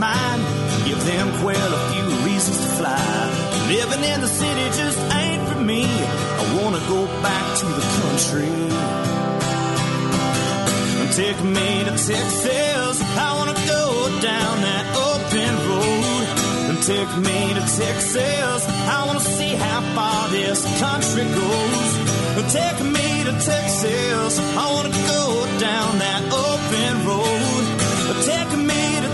mind. Give them quail a few reasons to fly. Living in the city just ain't for me. I wanna go back to the country. Take me to Texas. I wanna go down that open road. And take me to Texas. I wanna see how far this country goes. Take me to Texas. I wanna go down that open road. Take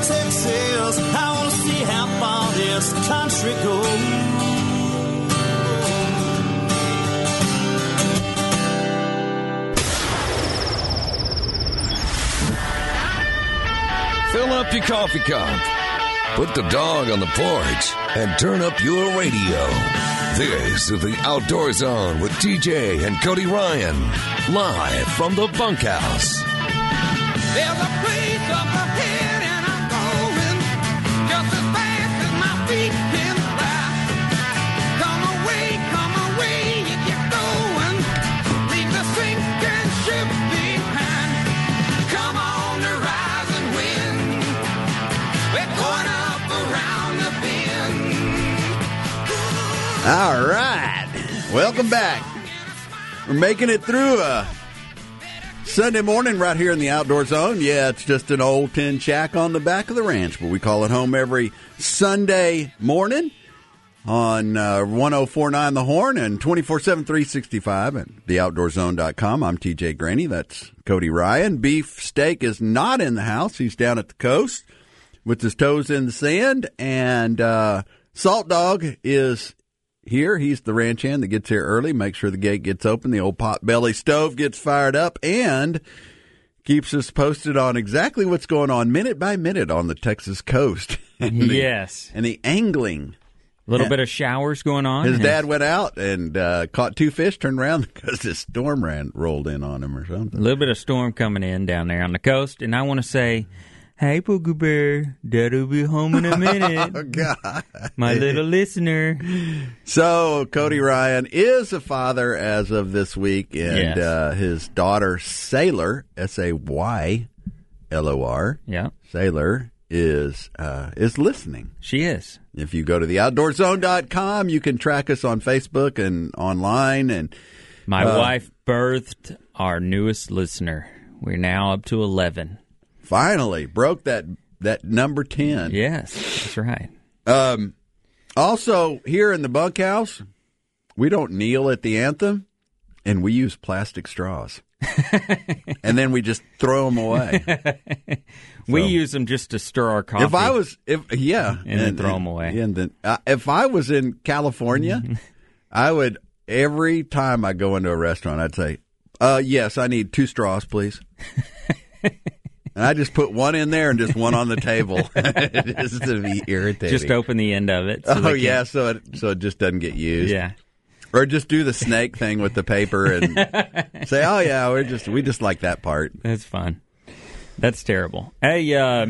Texas. I wanna see how far this country goes. Fill up your coffee cup. Put the dog on the porch and turn up your radio. This is the Outdoor Zone with TJ and Cody Ryan, live from the bunkhouse. There's a place up ahead All right. Welcome back. We're making it through a Sunday morning right here in the outdoor zone. Yeah, it's just an old tin shack on the back of the ranch, but we call it home every Sunday morning on uh, 1049 The Horn and 24 7 365 at theoutdoorzone.com. I'm TJ Greaney. That's Cody Ryan. Beef Steak is not in the house. He's down at the coast with his toes in the sand. And uh, Salt Dog is here. He's the ranch hand that gets here early, makes sure the gate gets open, the old pot belly stove gets fired up, and keeps us posted on exactly what's going on minute by minute on the Texas coast. and the, Yes. And the angling. A little bit of showers going on. His dad went out and uh, caught two fish, turned around because this storm ran rolled in on him or something. A little bit of storm coming in down there on the coast, and I want to say, "Hey, Poogie Bear, Dad'll be home in a minute, Oh, God. my little listener." So Cody Ryan is a father as of this week, and Yes. uh, his daughter Sailor S A Y L O R Yeah, Sailor is uh, is listening. she is. If you go to theoutdoorzone.com, you can track us on Facebook and online. And My Uh, wife birthed our newest listener. We're now up to eleven. Finally broke that that number ten. Yes, that's right. Um, also, here in the bunkhouse, we don't kneel at the anthem, and we use plastic straws. and then we just throw them away. We So- use them just to stir our coffee. If I was, if yeah, And then throw them away. And then, uh, if I was in California, I would every time I go into a restaurant, I'd say, uh, "Yes, I need two straws, please." And I just put one in there and just one on the table, just to be irritating. just open the end of it. so oh yeah, so it so it just doesn't get used. yeah. Or just do the snake thing with the paper and say, "Oh yeah, we're just we just like that part." That's fun. That's terrible. Hey, uh,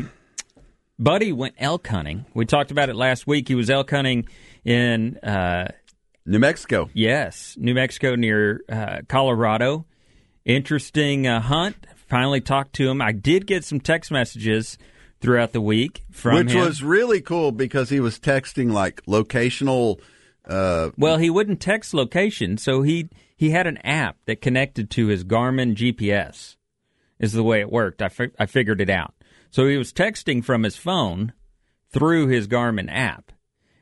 Buddy went elk hunting. We talked about it last week. He was elk hunting in, uh, New Mexico. yes, New Mexico near uh, Colorado. Interesting uh, hunt. Finally talked to him. I did get some text messages throughout the week from which him. was really cool because he was texting like locational uh Well, he wouldn't text location, so he he had an app that connected to his Garmin GPS. Is the way it worked. I fi- I figured it out. So he was texting from his phone through his Garmin app,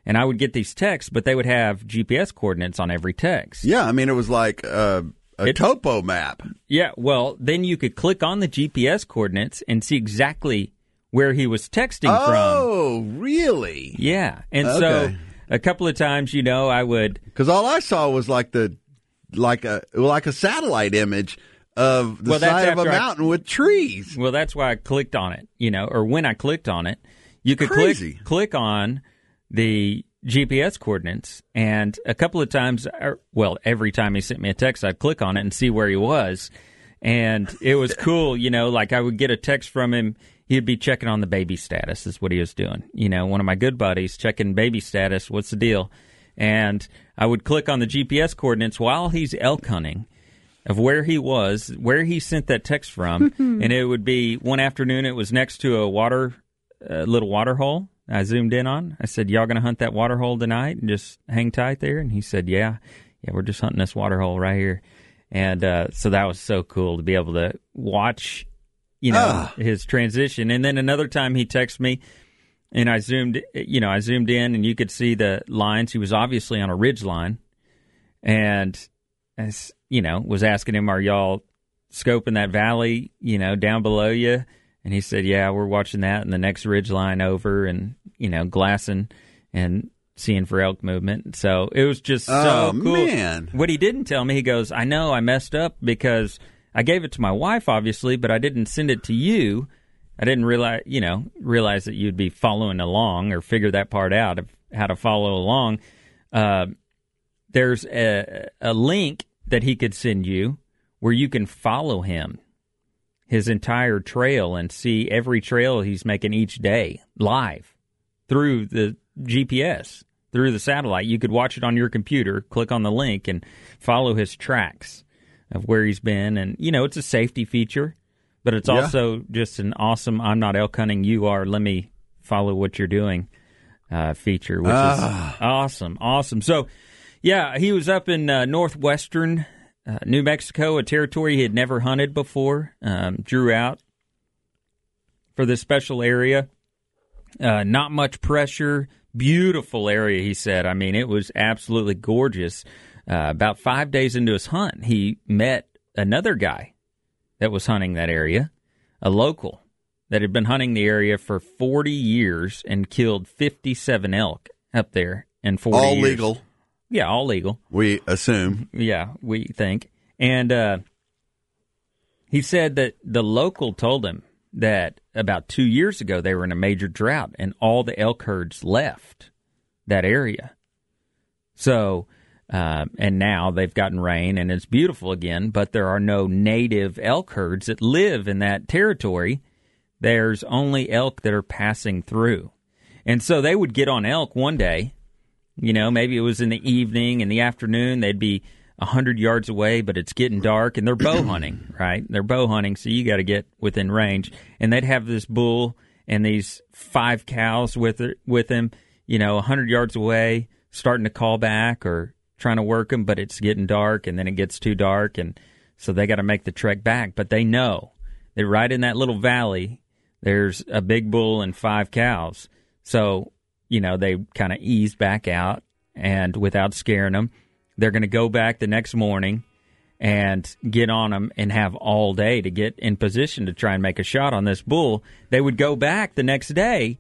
and I would get these texts, but they would have GPS coordinates on every text. yeah i mean it was like uh, a It- topo map. Yeah, well, then you could click on the GPS coordinates and see exactly where he was texting from. oh really? Yeah, and so a couple of times, you know, I would because all i saw was like the like a like a satellite image of the Well, side of a after I- mountain with trees. Well, that's why I clicked on it, you know, or when I clicked on it, you could Crazy. click click on the GPS coordinates, and a couple of times, er, well, every time he sent me a text, I'd click on it and see where he was, and it was cool, you know, like I would get a text from him. He'd be checking on the baby status, is what he was doing. You know, one of my good buddies checking baby status. What's the deal? and I would click on the GPS coordinates while he's elk hunting of where he was, where he sent that text from, and it would be one afternoon. It was next to a water, a little water hole. I zoomed in on. I said, "Y'all gonna hunt that water hole tonight and just hang tight there?" And he said, "Yeah, yeah, we're just hunting this water hole right here." And uh, so that was so cool to be able to watch, you know, Ah. his transition. And then another time he texted me, and I zoomed, you know, I zoomed in, and you could see the lines. He was obviously on a ridge line, and as you know, was asking him, "Are y'all scoping that valley, you know, down below you?" And he said, "Yeah, we're watching that and the next ridge line over, and you know, glassing and seeing for elk movement." So it was just so Oh, cool. man. What he didn't tell me, he goes, "I know I messed up because I gave it to my wife, obviously, but I didn't send it to you." I didn't realize, you know, realize that you'd be following along or figure that part out of how to follow along. Uh, there's a, a link that he could send you where you can follow him, his entire trail, and see every trail he's making each day live through the GPS, through the satellite. You could watch it on your computer, click on the link, and follow his tracks of where he's been. And, you know, it's a safety feature, but it's Yeah. also just an awesome I'm not elk hunting, you are. Let me follow what you're doing uh, feature, which Ah. is awesome. Awesome. So, yeah, he was up in uh, northwestern uh, New Mexico, a territory he had never hunted before. Um, drew out for this special area. Uh, not much pressure. Beautiful area, he said. I mean, it was absolutely gorgeous. Uh, about five days into his hunt, he met another guy that was hunting that area, a local that had been hunting the area for 40 years and killed 57 elk up there in 40 All years. legal, Yeah, all legal. we assume. Yeah, we think. And uh, he said that the local told him that about two years ago they were in a major drought and all the elk herds left that area. So, uh, and now they've gotten rain and it's beautiful again, but there are no native elk herds that live in that territory. There's only elk that are passing through. And so they would get on elk one day you know, maybe it was in the evening, in the afternoon, they'd be a hundred yards away, but it's getting dark, and they're bow hunting, right? They're bow hunting, so you got to get within range. And they'd have this bull and these five cows with it, with him, you know, a hundred yards away, starting to call back or trying to work them, but it's getting dark, and then it gets too dark, and so they got to make the trek back. But they know that right in that little valley, there's a big bull and five cows. So you know, they kind of ease back out and without scaring them, they're going to go back the next morning and get on them and have all day to get in position to try and make a shot on this bull. They would go back the next day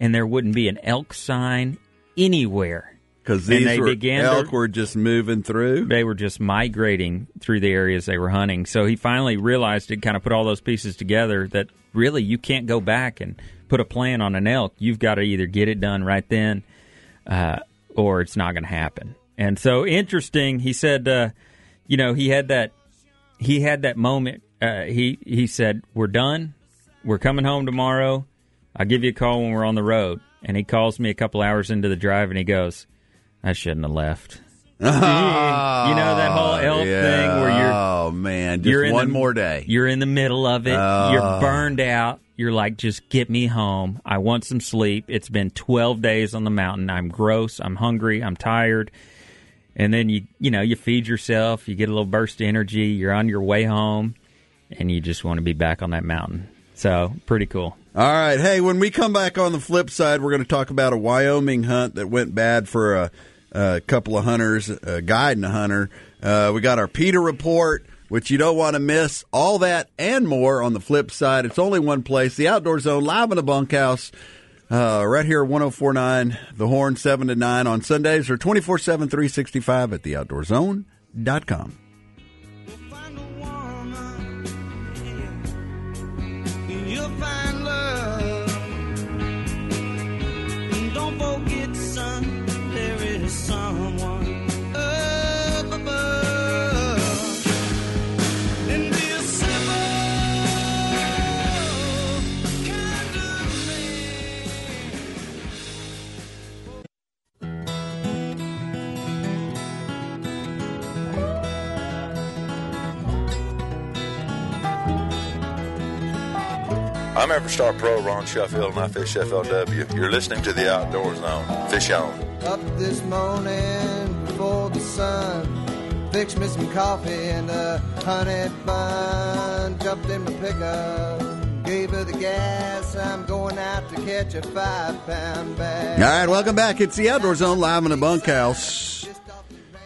and there wouldn't be an elk sign anywhere. Because these they were, began elk their- were just moving through. They were just migrating through the areas they were hunting. So he finally realized it, kind of put all those pieces together that really you can't go back and put a plan on an elk. You've got to either get it done right then uh, or it's not going to happen. And so interesting. He said, uh, you know, he had that he had that moment. Uh, he he said, "We're done. We're coming home tomorrow. I'll give you a call when we're on the road." And he calls me a couple hours into the drive, and he goes, "I shouldn't have left." You know that whole oh, elk Yeah. thing where you're oh man, just you're in one the- more day. You're in the middle of it. Oh. You're burned out. You're like, just get me home. I want some sleep. It's been 12 days on the mountain. I'm gross. I'm hungry. I'm tired. And then you, you know, you feed yourself. You get a little burst of energy. You're on your way home, and you just want to be back on that mountain. So pretty cool. All right. Hey, when we come back on the flip side, we're going to talk about a Wyoming hunt that went bad for a, a couple of hunters, a guide and a hunter. Uh, we got our PETA report, which you don't want to miss. All that and more on the flip side. It's only one place, the Outdoor Zone, live in the bunkhouse. Uh, right here, 1049 The Horn, 7 to 9 on Sundays or 24 7, 365 at theoutdoorzone.com. I'm Everstar Pro Ron Sheffield, and I fish FLW. You're listening to the Outdoor Zone. Fish on. Up this morning before the sun. fixed me some coffee and a honey bun. Jumped in the pickup, gave her the gas. I'm going out to catch a five pound bag. All right, welcome back. It's the Outdoor Zone live in the bunkhouse.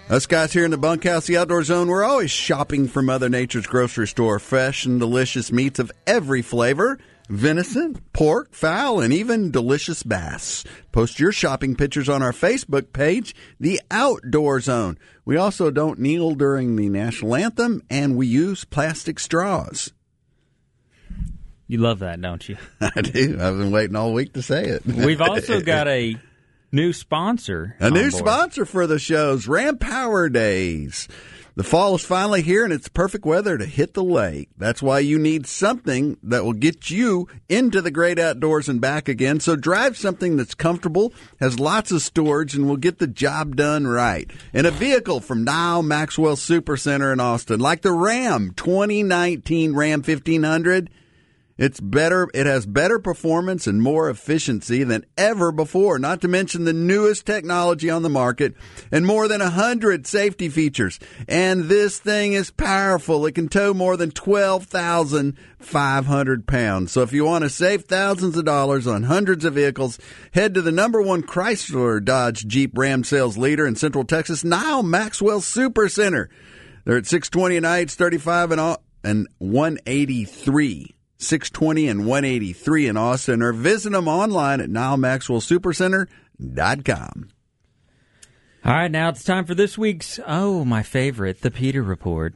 Us guys here in the bunkhouse, the Outdoor Zone, we're always shopping for Mother Nature's grocery store. Fresh and delicious meats of every flavor venison, pork, fowl, and even delicious bass. Post your shopping pictures on our Facebook page, The Outdoor Zone. We also don't kneel during the national anthem, and we use plastic straws. You love that, don't you? I do. I've been waiting all week to say it. We've also got a new sponsor. A new board. sponsor for the shows, Ram Power Days. The fall is finally here and it's perfect weather to hit the lake. That's why you need something that will get you into the great outdoors and back again. So drive something that's comfortable, has lots of storage, and will get the job done right. In a vehicle from Nyle Maxwell Super Center in Austin, like the Ram 2019 Ram 1500. It's better. It has better performance and more efficiency than ever before. Not to mention the newest technology on the market and more than a hundred safety features. And this thing is powerful. It can tow more than twelve thousand five hundred pounds. So if you want to save thousands of dollars on hundreds of vehicles, head to the number one Chrysler Dodge Jeep Ram sales leader in Central Texas, Nyle Maxwell Super Center. They're at six twenty and I thirty five and all- and one eighty three. 620 and 183 in Austin, or visit them online at NyleMaxwellSupercenter.com. All right, now it's time for this week's, oh, my favorite, the PETA Report.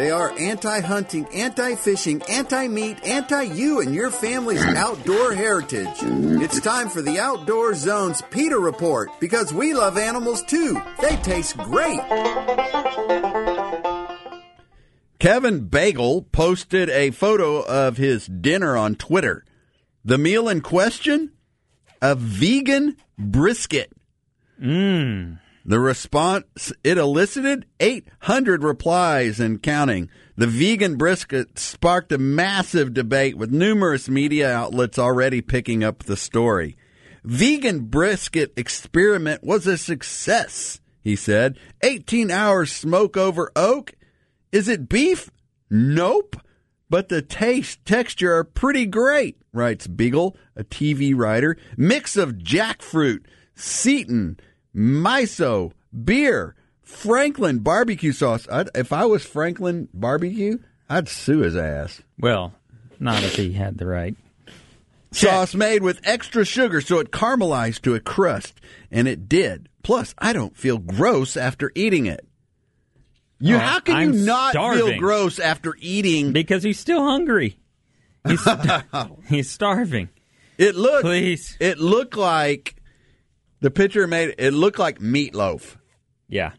They are anti hunting, anti fishing, anti meat, anti you and your family's mm. outdoor heritage. It's time for the Outdoor Zone's PETA Report because we love animals too. They taste great. Kevin Biegel posted a photo of his dinner on Twitter. The meal in question? A vegan brisket. Mmm. The response it elicited 800 replies and counting. The vegan brisket sparked a massive debate with numerous media outlets already picking up the story. Vegan brisket experiment was a success, he said. 18 hours smoke over oak. Is it beef? Nope. But the taste, texture are pretty great, writes Biegel, a TV writer. Mix of jackfruit, seitan, miso, beer, Franklin barbecue sauce. I'd, if I was Franklin barbecue, I'd sue his ass. Well, not if he had the right. Sauce made with extra sugar so it caramelized to a crust, and it did. Plus, I don't feel gross after eating it. You, Oh, how can I'm you not feel gross after eating? Because he's still hungry. He's, he's starving. It looked. Please. It looked like the picture made. It look like meatloaf, Yeah.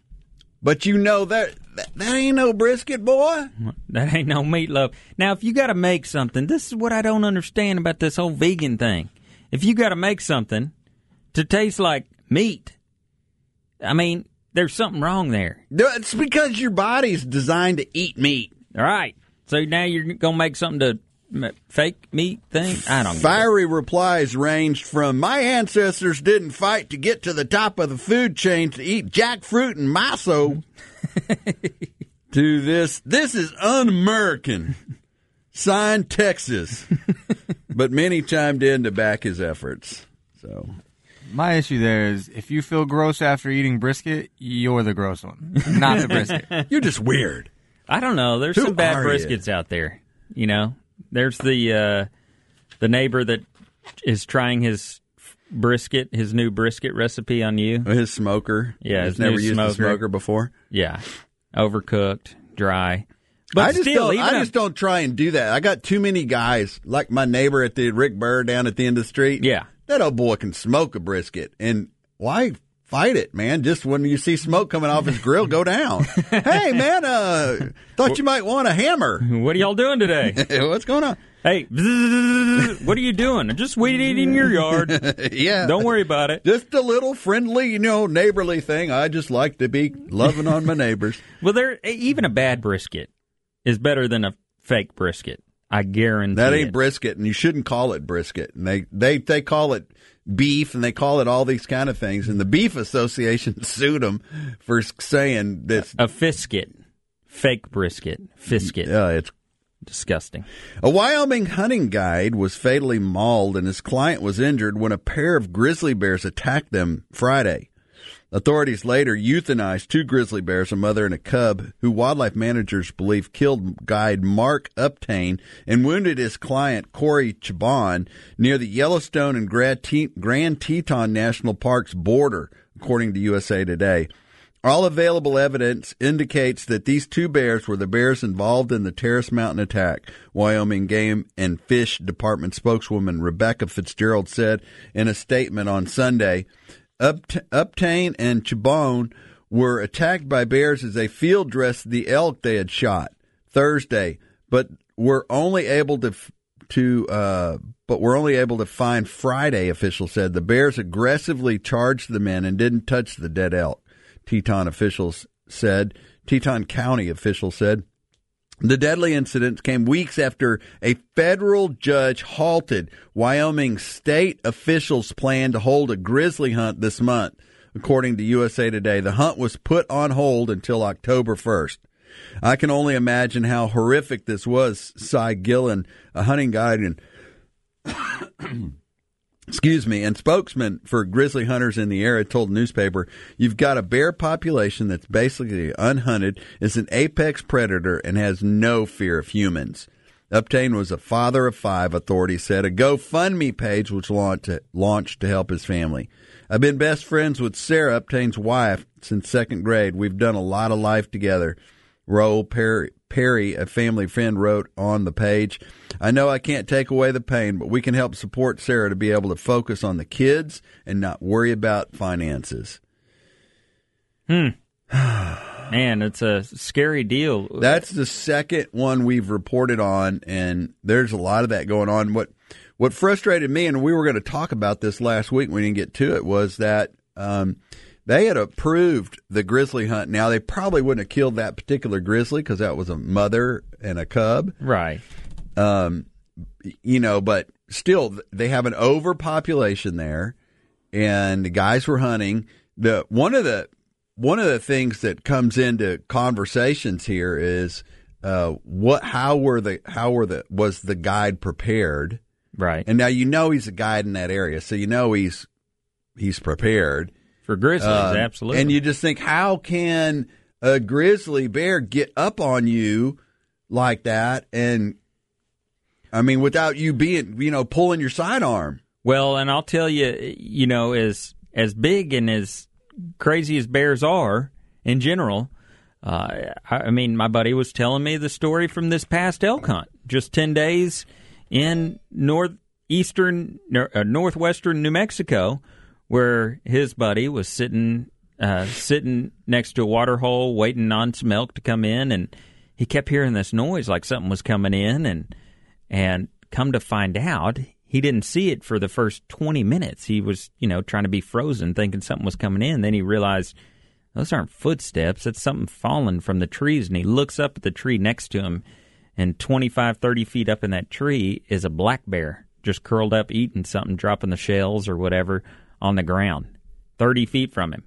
but you know that that, that ain't no brisket, boy. That ain't no meatloaf. Now, if you got to make something, this is what I don't understand about this whole vegan thing. If you got to make something to taste like meat, I mean, there's something wrong there. It's because your body's designed to eat meat. All right. So now you're going to make something to fake meat thing? I don't know. Fiery replies ranged from "My ancestors didn't fight to get to the top of the food chain to eat jackfruit and miso," to this "This is un-American." Signed, Texas. but many chimed in to back his efforts. So My issue there is if you feel gross after eating brisket, you're the gross one, not the brisket. you're just weird. I don't know. There's Who some bad are you? briskets out there. You know, there's the uh, the neighbor that is trying his brisket, his new brisket recipe on you. His smoker. Yeah, He's never used a smoker. smoker before. Yeah, overcooked, dry. But I just still, don't. I just don't try and do that. I got too many guys like my neighbor at the Rick Burr down at the end of the street. Yeah. that old boy can smoke a brisket, and why fight it, man. Just when you see smoke coming off his grill, go down. hey, man, uh, thought you might want a hammer. What are y'all doing today? What's going on? hey, what are you doing? I'm just weeding in your yard. yeah. Don't worry about it. Just a little friendly, you know, neighborly thing. I just like to be loving on my neighbors. Well, there even a bad brisket is better than a fake brisket. I guarantee That ain't it. brisket, and you shouldn't call it brisket. And they they they call it beef, and they call it all these kind of things. And the Beef Association sued them for saying this. a fisket, fake brisket, fisket. Uh, it's Disgusting. A Wyoming hunting guide was fatally mauled and his client was injured when a pair of grizzly bears attacked them Friday. Authorities later euthanized two grizzly bears, a mother and a cub, who wildlife managers believe killed guide Mark Uptain and wounded his client Corey Chubon near the Yellowstone and Grand Teton National Parks border, according to USA Today. All available evidence indicates that these two bears were the bears involved in the Terrace Mountain attack, Wyoming Game and Fish Department spokeswoman Rebecca Fitzgerald said in a statement on Sunday. Upt- Uptain and Chubon were attacked by bears as they field dressed the elk they had shot Thursday, but were only able to to uh, but were only able to find Friday. Officials said the bears aggressively charged the men and didn't touch the dead elk. Teton officials said. Teton County officials said. The deadly incident came weeks after a federal judge halted Wyoming state officials' plan to hold a grizzly hunt this month. According to USA Today, the hunt was put on hold until October 1st. I can only imagine how horrific this was, Cy Gillen, a hunting guide and excuse me, and spokesman for grizzly hunters in the area told the newspaper, "You've got a bear population that's basically unhunted, is an apex predator, and has no fear of humans." Uptain was a father of five, authorities said. A GoFundMe page was launched to, help his family. I've been best friends with Sarah, Uptain's wife, since second grade. We've done a lot of life together. Roll Perry, Perry, a family friend, wrote on the page. I know I can't take away the pain, but we can help support Sarah to be able to focus on the kids and not worry about finances. Hmm. Man, it's a scary deal. That's the second one we've reported on, and there's a lot of that going on. What what frustrated me, and we were going to talk about this last week, we didn't get to it, was that um, they had approved the grizzly hunt. Now they probably wouldn't have killed that particular grizzly because that was a mother and a cub. right. um, you know, but still, they have an overpopulation there, and the guys were hunting. The one of the one of the things that comes into conversations here is uh, what how were the how were the was the guide prepared? Right. And now you know he's a guide in that area, so you know he's he's prepared. For grizzlies, Um, absolutely. And you just think, how can a grizzly bear get up on you like that? And I mean, without you being, you know, pulling your sidearm. Well, and I'll tell you, you know, as as big and as crazy as bears are in general, uh, I, I mean, my buddy was telling me the story from this past elk hunt, just ten days in northeastern, nor- uh, northwestern New Mexico, where his buddy was sitting uh, sitting next to a water hole, waiting on some elk to come in, and he kept hearing this noise like something was coming in, and and come to find out, he didn't see it for the first 20 minutes. He was, you know, trying to be frozen, thinking something was coming in. Then he realized those aren't footsteps. That's something falling from the trees. And he looks up at the tree next to him, and 25, 30 feet up in that tree is a black bear just curled up eating something, dropping the shells or whatever on the ground, 30 feet from him.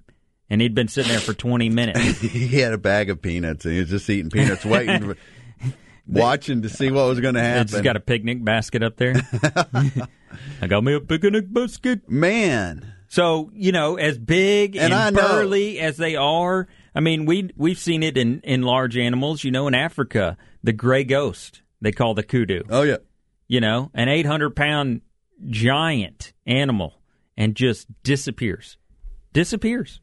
And he'd been sitting there for 20 minutes. he had a bag of peanuts and he was just eating peanuts, waiting, for, watching to see what was going to happen. He's got a picnic basket up there. I got me a picnic basket. Man, So you know, as big And and, burly as they are, I mean, we we've seen it in in large animals. You know, in Africa, the gray ghost they call the kudu. oh yeah, You know, an eight hundred pound giant animal, and just disappears, disappears.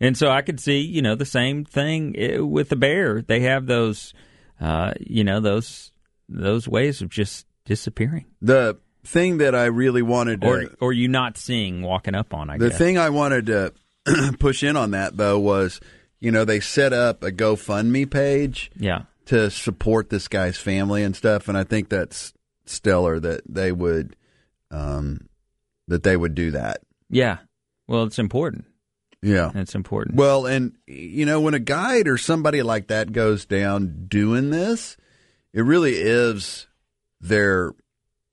And so I could see, you know, the same thing eh, with the bear. They have those, uh, you know, those those ways of just disappearing, the thing that I really wanted to or or you not seeing walking up on. I guess. The guess. thing I wanted to push in on that, though was you know they set up a GoFundMe page Yeah. to support this guy's family and stuff, and I think that's stellar that they would um, that they would do that. Yeah. Well, it's important. Yeah. It's important. Well, and you know, when a guide or somebody like that goes down doing this, it really is their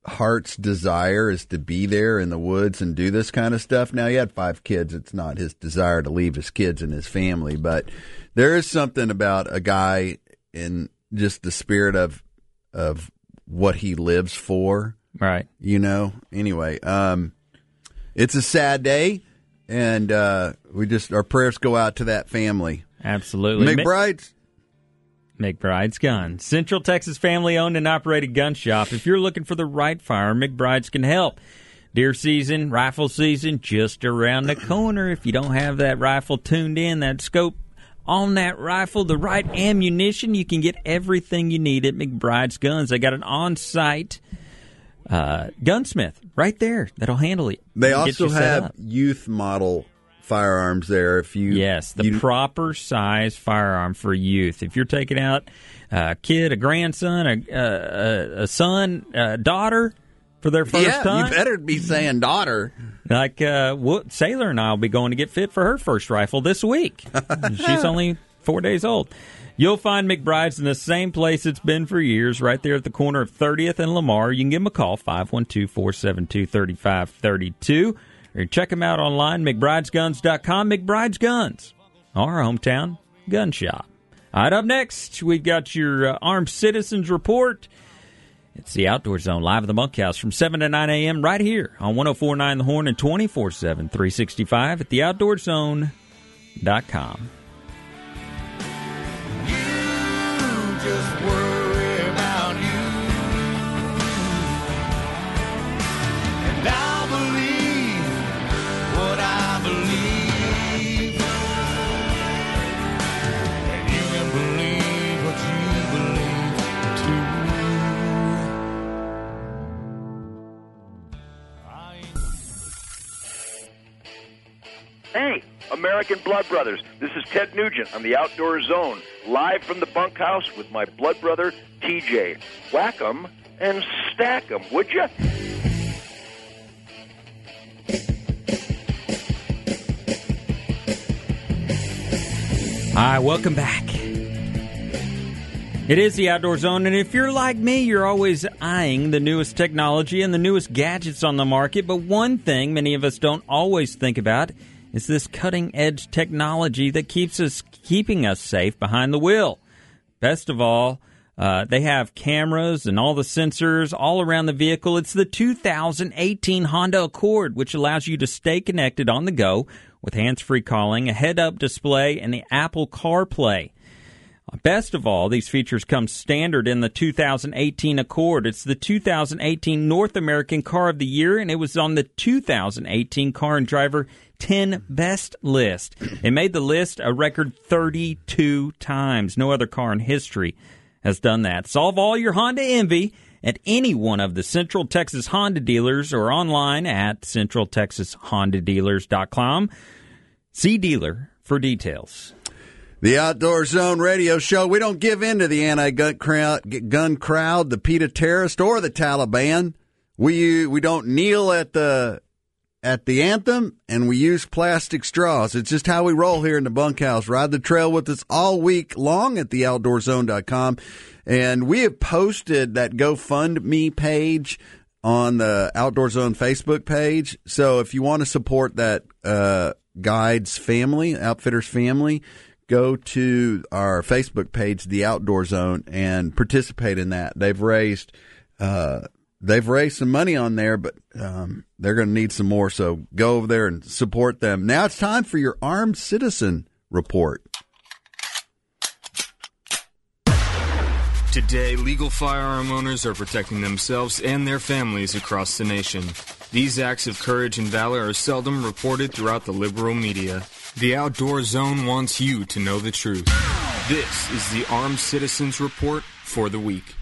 heart's desire is to be there in the woods and do this kind of stuff. Now, he had five kids. It's not his desire to leave his kids and his family, but there is something about a guy in just the spirit of of what he lives for Right. you know. Anyway, um, it's a sad day, and uh, we just our prayers go out to that family. Absolutely. McBride's. McBride's Guns. Central Texas family owned and operated gun shop. If you're looking for the right firearm, McBride's can help. Deer season, rifle season, just around the corner. If you don't have that rifle tuned in, that scope on that rifle, the right ammunition, you can get everything you need at McBride's Guns. They got an on site uh, gunsmith right there that'll handle it. They also have youth model firearms there. If you Yes, the you- proper size firearm for youth. If you're taking out a kid, a grandson, a, a, a son, a daughter for their first yeah, time, you better be saying daughter. like uh, what, Sailor and I will be going to get fit for her first rifle this week. She's only four days old. You'll find McBride's in the same place it's been for years, right there at the corner of 30th and Lamar. You can give them a call, 512 472 3532, or check them out online, McBridesGuns.com. McBride's Guns, our hometown gun shop. All right, up next, we've got your uh, Armed Citizens Report. It's the Outdoor Zone live at the Bunkhouse from 7 to 9 a.m. right here on 1049 The Horn and 24 7, 365 at theoutdoorzone.com. Hey, American Blood Brothers. This is Ted Nugent on the Outdoor Zone, live from the bunkhouse with my blood brother, TJ. Whack 'em and stack 'em, would you? Hi, welcome back. It is the Outdoor Zone, and if you're like me, you're always eyeing the newest technology and the newest gadgets on the market. But one thing many of us don't always think about is this cutting edge technology that keeps us keeping us safe behind the wheel. Best of all, uh, they have cameras and all the sensors all around the vehicle. It's the 2018 Honda Accord, which allows you to stay connected on the go with hands free calling, a head up display, and the Apple CarPlay. Best of all, these features come standard in the 2018 Accord. It's the 2018 North American Car of the Year, and it was on the 2018 Car and Driver 10 Best list. It made the list a record 32 times. No other car in history has done that. Solve all your Honda envy at any one of the Central Texas Honda dealers or online at centraltexashondadealers.com. See dealer for details. The Outdoor Zone radio show. We don't give in to the anti-gun crowd, gun crowd, the PETA terrorist, or the Taliban. We we don't kneel at the at the anthem, and we use plastic straws. It's just how we roll here in the bunkhouse. Ride the trail with us all week long at theoutdoorzone.com. And we have posted that GoFundMe page on the Outdoor Zone Facebook page. So if you want to support that uh, guide's family, outfitter's family, go to our Facebook page, The Outdoor Zone, and participate in that. They've raised uh, they've raised some money on there, but um, they're going to need some more. So go over there and support them. Now it's time for your armed citizen report. Today, legal firearm owners are protecting themselves and their families across the nation. These acts of courage and valor are seldom reported throughout the liberal media. The Outdoor Zone wants you to know the truth. This is the Armed Citizens Report for the week.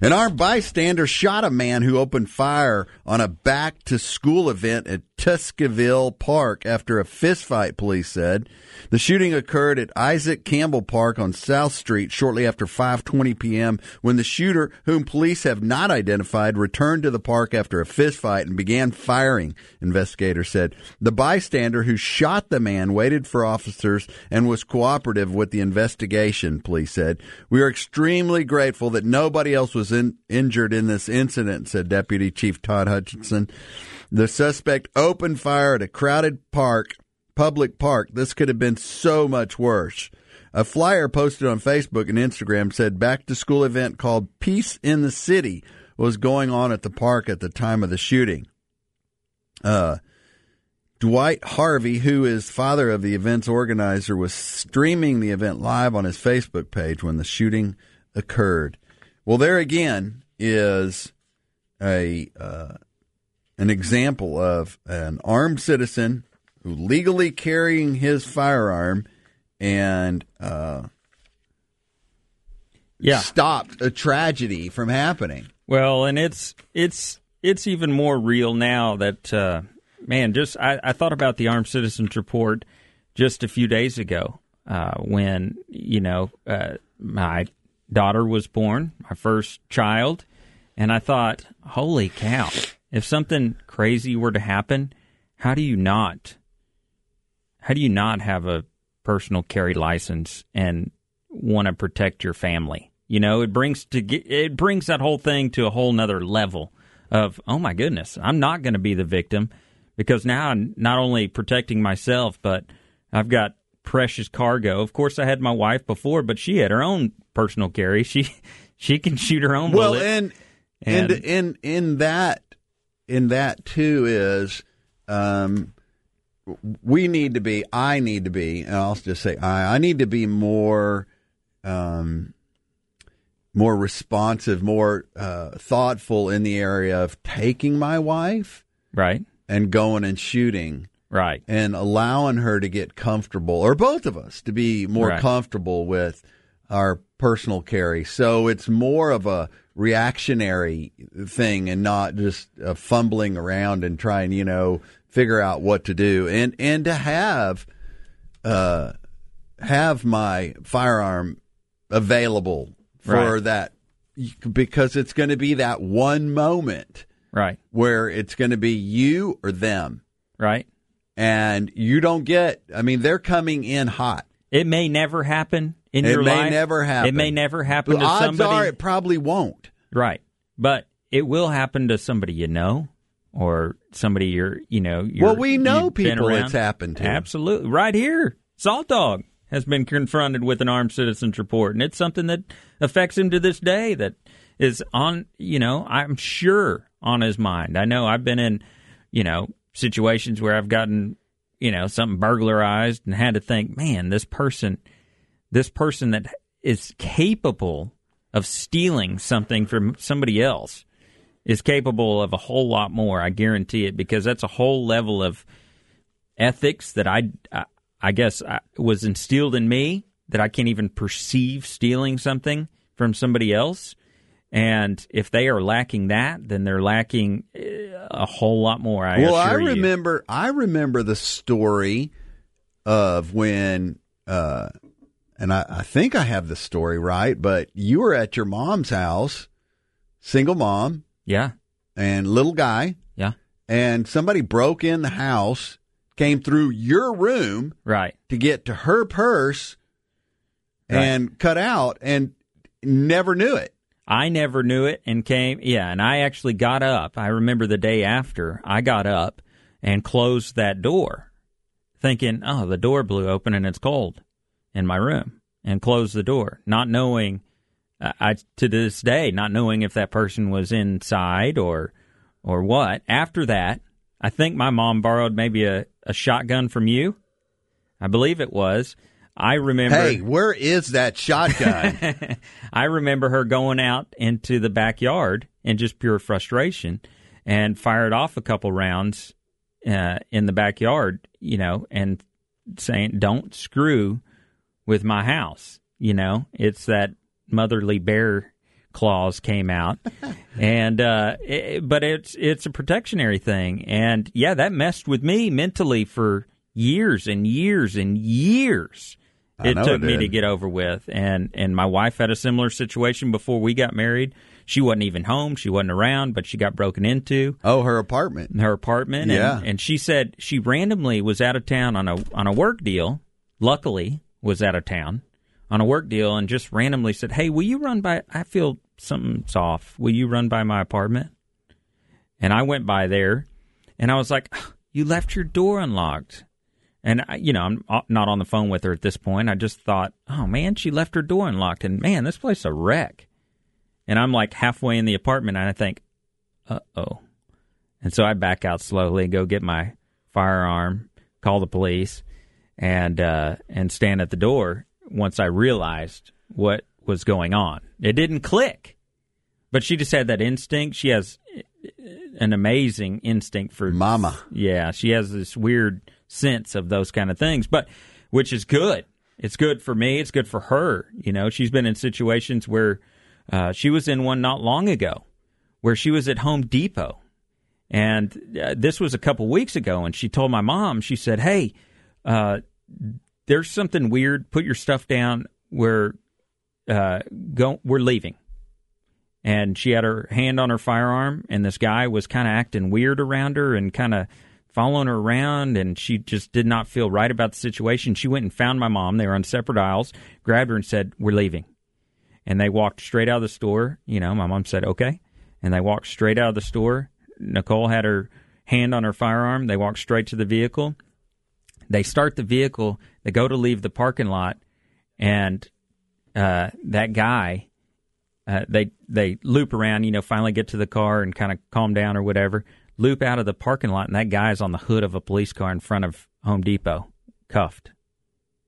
An armed bystander shot a man who opened fire on a back to school event at Tuscaville Park after a fistfight, police said. The shooting occurred at Isaac Campbell Park on South Street shortly after 5:20 p.m. when the shooter, whom police have not identified, returned to the park after a fistfight and began firing, investigators said. The bystander who shot the man waited for officers and was cooperative with the investigation, police said. We are extremely grateful that nobody else was in, injured in this incident, said Deputy Chief Todd Hutchinson. The suspect opened fire at a crowded park, public park. This could have been so much worse. A flyer posted on Facebook and Instagram said back to school event called Peace in the City was going on at the park at the time of the shooting. Uh, Dwight Harvey, who is father of the event's organizer, was streaming the event live on his Facebook page when the shooting occurred. Well, there again is a uh, an example of an armed citizen who legally carrying his firearm and uh, Yeah. stopped a tragedy from happening. Well, and it's it's it's even more real now that uh, man. Just I, I thought about the Armed Citizens Report just a few days ago uh, when you know uh, my daughter was born, my first child, and I thought, holy cow! If something crazy were to happen, how do you not? How do you not have a personal carry license and want to protect your family? You know, it brings to get, it brings that whole thing to a whole nother level of oh my goodness, I'm not going to be the victim because now I'm not only protecting myself, but I've got precious cargo. Of course, I had my wife before, but she had her own personal carry. She she can shoot her own Well, bullet. and And- in in that in that too is um we need to be I need to be and I'll just say I I need to be more um more responsive, more uh thoughtful in the area of taking my wife right, and going and shooting right, and allowing her to get comfortable, or both of us to be more Right. comfortable with our personal carry. So it's more of a reactionary thing and not just uh, fumbling around and trying, you know, figure out what to do. And and to have uh, have my firearm available for Right. that because it's going to be that one moment right, where it's going to be you or them right. And you don't get i mean they're coming in hot It may never happen in it your life. It may never happen It may never happen the to odds somebody. are it probably won't Right. But it will happen to somebody you know or somebody you're, you know, you're, Well, we know people around. it's happened to. Absolutely. Right here. Salt Dog has been confronted with an armed citizens report, and it's something that affects him to this day that is on, you know, I'm sure on his mind. I know I've been in, you know, situations where I've gotten, you know, something burglarized and had to think, man, this person, this person that is capable of stealing something from somebody else is capable of a whole lot more. I guarantee it because that's a whole level of ethics that I, I, I guess, I, was instilled in me that I can't even perceive stealing something from somebody else. And if they are lacking that, then they're lacking eh, a whole lot more. I well i assure you. remember i remember the story of when uh and I, I think i have the story right but you were at your mom's house single mom Yeah, and little guy yeah, and somebody broke in the house came through your room right. to get to her purse and cut out and never knew it. I never knew it and came, yeah, and I actually got up. I remember the day after I got up and closed that door, thinking, oh, the door blew open and it's cold in my room, and closed the door, not knowing, I, I to this day, not knowing if that person was inside or or what. After that, I think my mom borrowed maybe a, a shotgun from you. I believe it was. I remember. Hey, where is that shotgun? I remember her going out into the backyard in just pure frustration and fired off a couple rounds uh, in the backyard, you know, and saying, "Don't screw with my house." You know, it's that motherly bear claws came out, and uh, it, but it's it's a protectionary thing, and yeah, that messed with me mentally for years and years and years. I It took it me to get over with, and and my wife had a similar situation before we got married. She wasn't even home; she wasn't around, but she got broken into Oh, her apartment. her apartment. Yeah. And, and she said she randomly was out of town on a on a work deal. Luckily, was out of town on a work deal, and just randomly said, "Hey, will you run by? I feel something's off. Will you run by my apartment?" And I went by there, and I was like, "You left your door unlocked." And I, you know, I'm not on the phone with her at this point. I just thought, "Oh man, she left her door unlocked, and man, this place is a wreck." And I'm like halfway in the apartment, and I think, "Uh oh." And so I back out slowly, go get my firearm, call the police, and uh, and stand at the door. Once I realized what was going on, it didn't click. But she just had that instinct. She has an amazing instinct for Mama. Yeah, she has this weird sense of those kind of things, but which is good. It's good for me. It's good for her. You know, she's been in situations where uh, she was in one not long ago, where she was at Home Depot, and uh, this was a couple weeks ago. And she told my mom, she said, "Hey, uh, there's something weird. Put your stuff down. We're uh, go. We're leaving." and she had her hand on her firearm and this guy was kind of acting weird around her and kind of following her around and she just did not feel right about the situation. She went and found my mom. They were on separate aisles grabbed her and said we're leaving. And they walked straight out of the store. You know my mom said okay. And they walked straight out of the store. Nicole had her hand on her firearm. They walked straight to the vehicle. They start the vehicle. They go to leave the parking lot and uh, that guy uh, they they loop around, you know, finally get to the car and kind of calm down or whatever. Loop out of the parking lot, and that guy's on the hood of a police car in front of Home Depot, cuffed.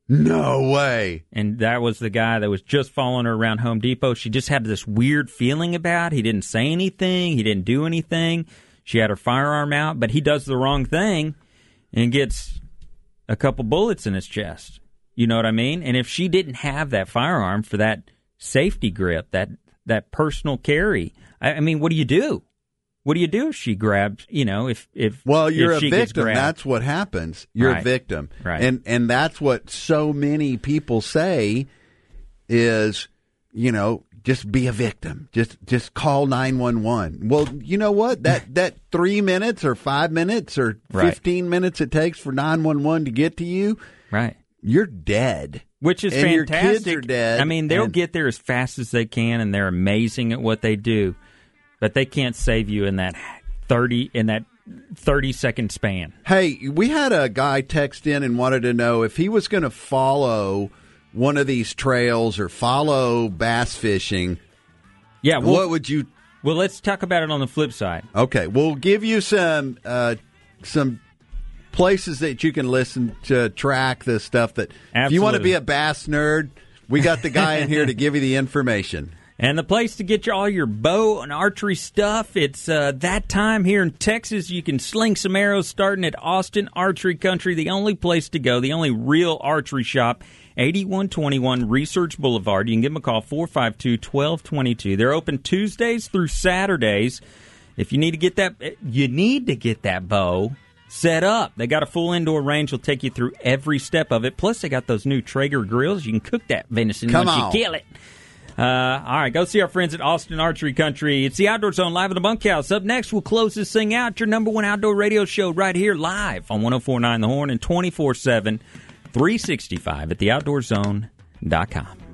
No way. And that was the guy that was just following her around Home Depot. She just had this weird feeling about. He didn't say anything. He didn't do anything. She had her firearm out, but he does the wrong thing and gets a couple bullets in his chest. You know what I mean? And if she didn't have that firearm for that safety grip, that that personal carry, I, I mean, what do you do? What do you do if she grabs? You know, if if Well, you're if a victim. That's what happens. You're a victim. Right. And and that's what so many people say is, you know, just be a victim. Just just call 911. Well, you know what? That that 3 minutes or 5 minutes or Right. 15 minutes it takes for 911 to get to you, right. you're dead. which is and fantastic. your kids are dead. I mean, they'll and- get there as fast as they can, and they're amazing at what they do, but they can't save you in that thirty in that thirty second span. Hey, we had a guy text in and wanted to know if he was going to follow one of these trails or follow bass fishing. Yeah, well, what would you? well, let's talk about it on the flip side. Okay, we'll give you some uh, some places that you can listen to track the stuff that. If you want to be a bass nerd, we got the guy in here to give you the information. And the place to get your, all your bow and archery stuff, it's uh, that time here in Texas. You can sling some arrows starting at Austin Archery Country, the only place to go, the only real archery shop, 8121 Research Boulevard. You can give them a call, 452 1222. They're open Tuesdays through Saturdays. If you need to get that, you need to get that bow set up. They got a full indoor range. will take you through every step of it. Plus, they got those new Traeger grills. You can cook that venison Come once on. you kill it. Uh, all right, go see our friends at Austin Archery Country. It's the Outdoor Zone live in the bunkhouse. Up next, we'll close this thing out. Your number one outdoor radio show right here live on 1049 The Horn and 24 7, 365 at theoutdoorzone.com.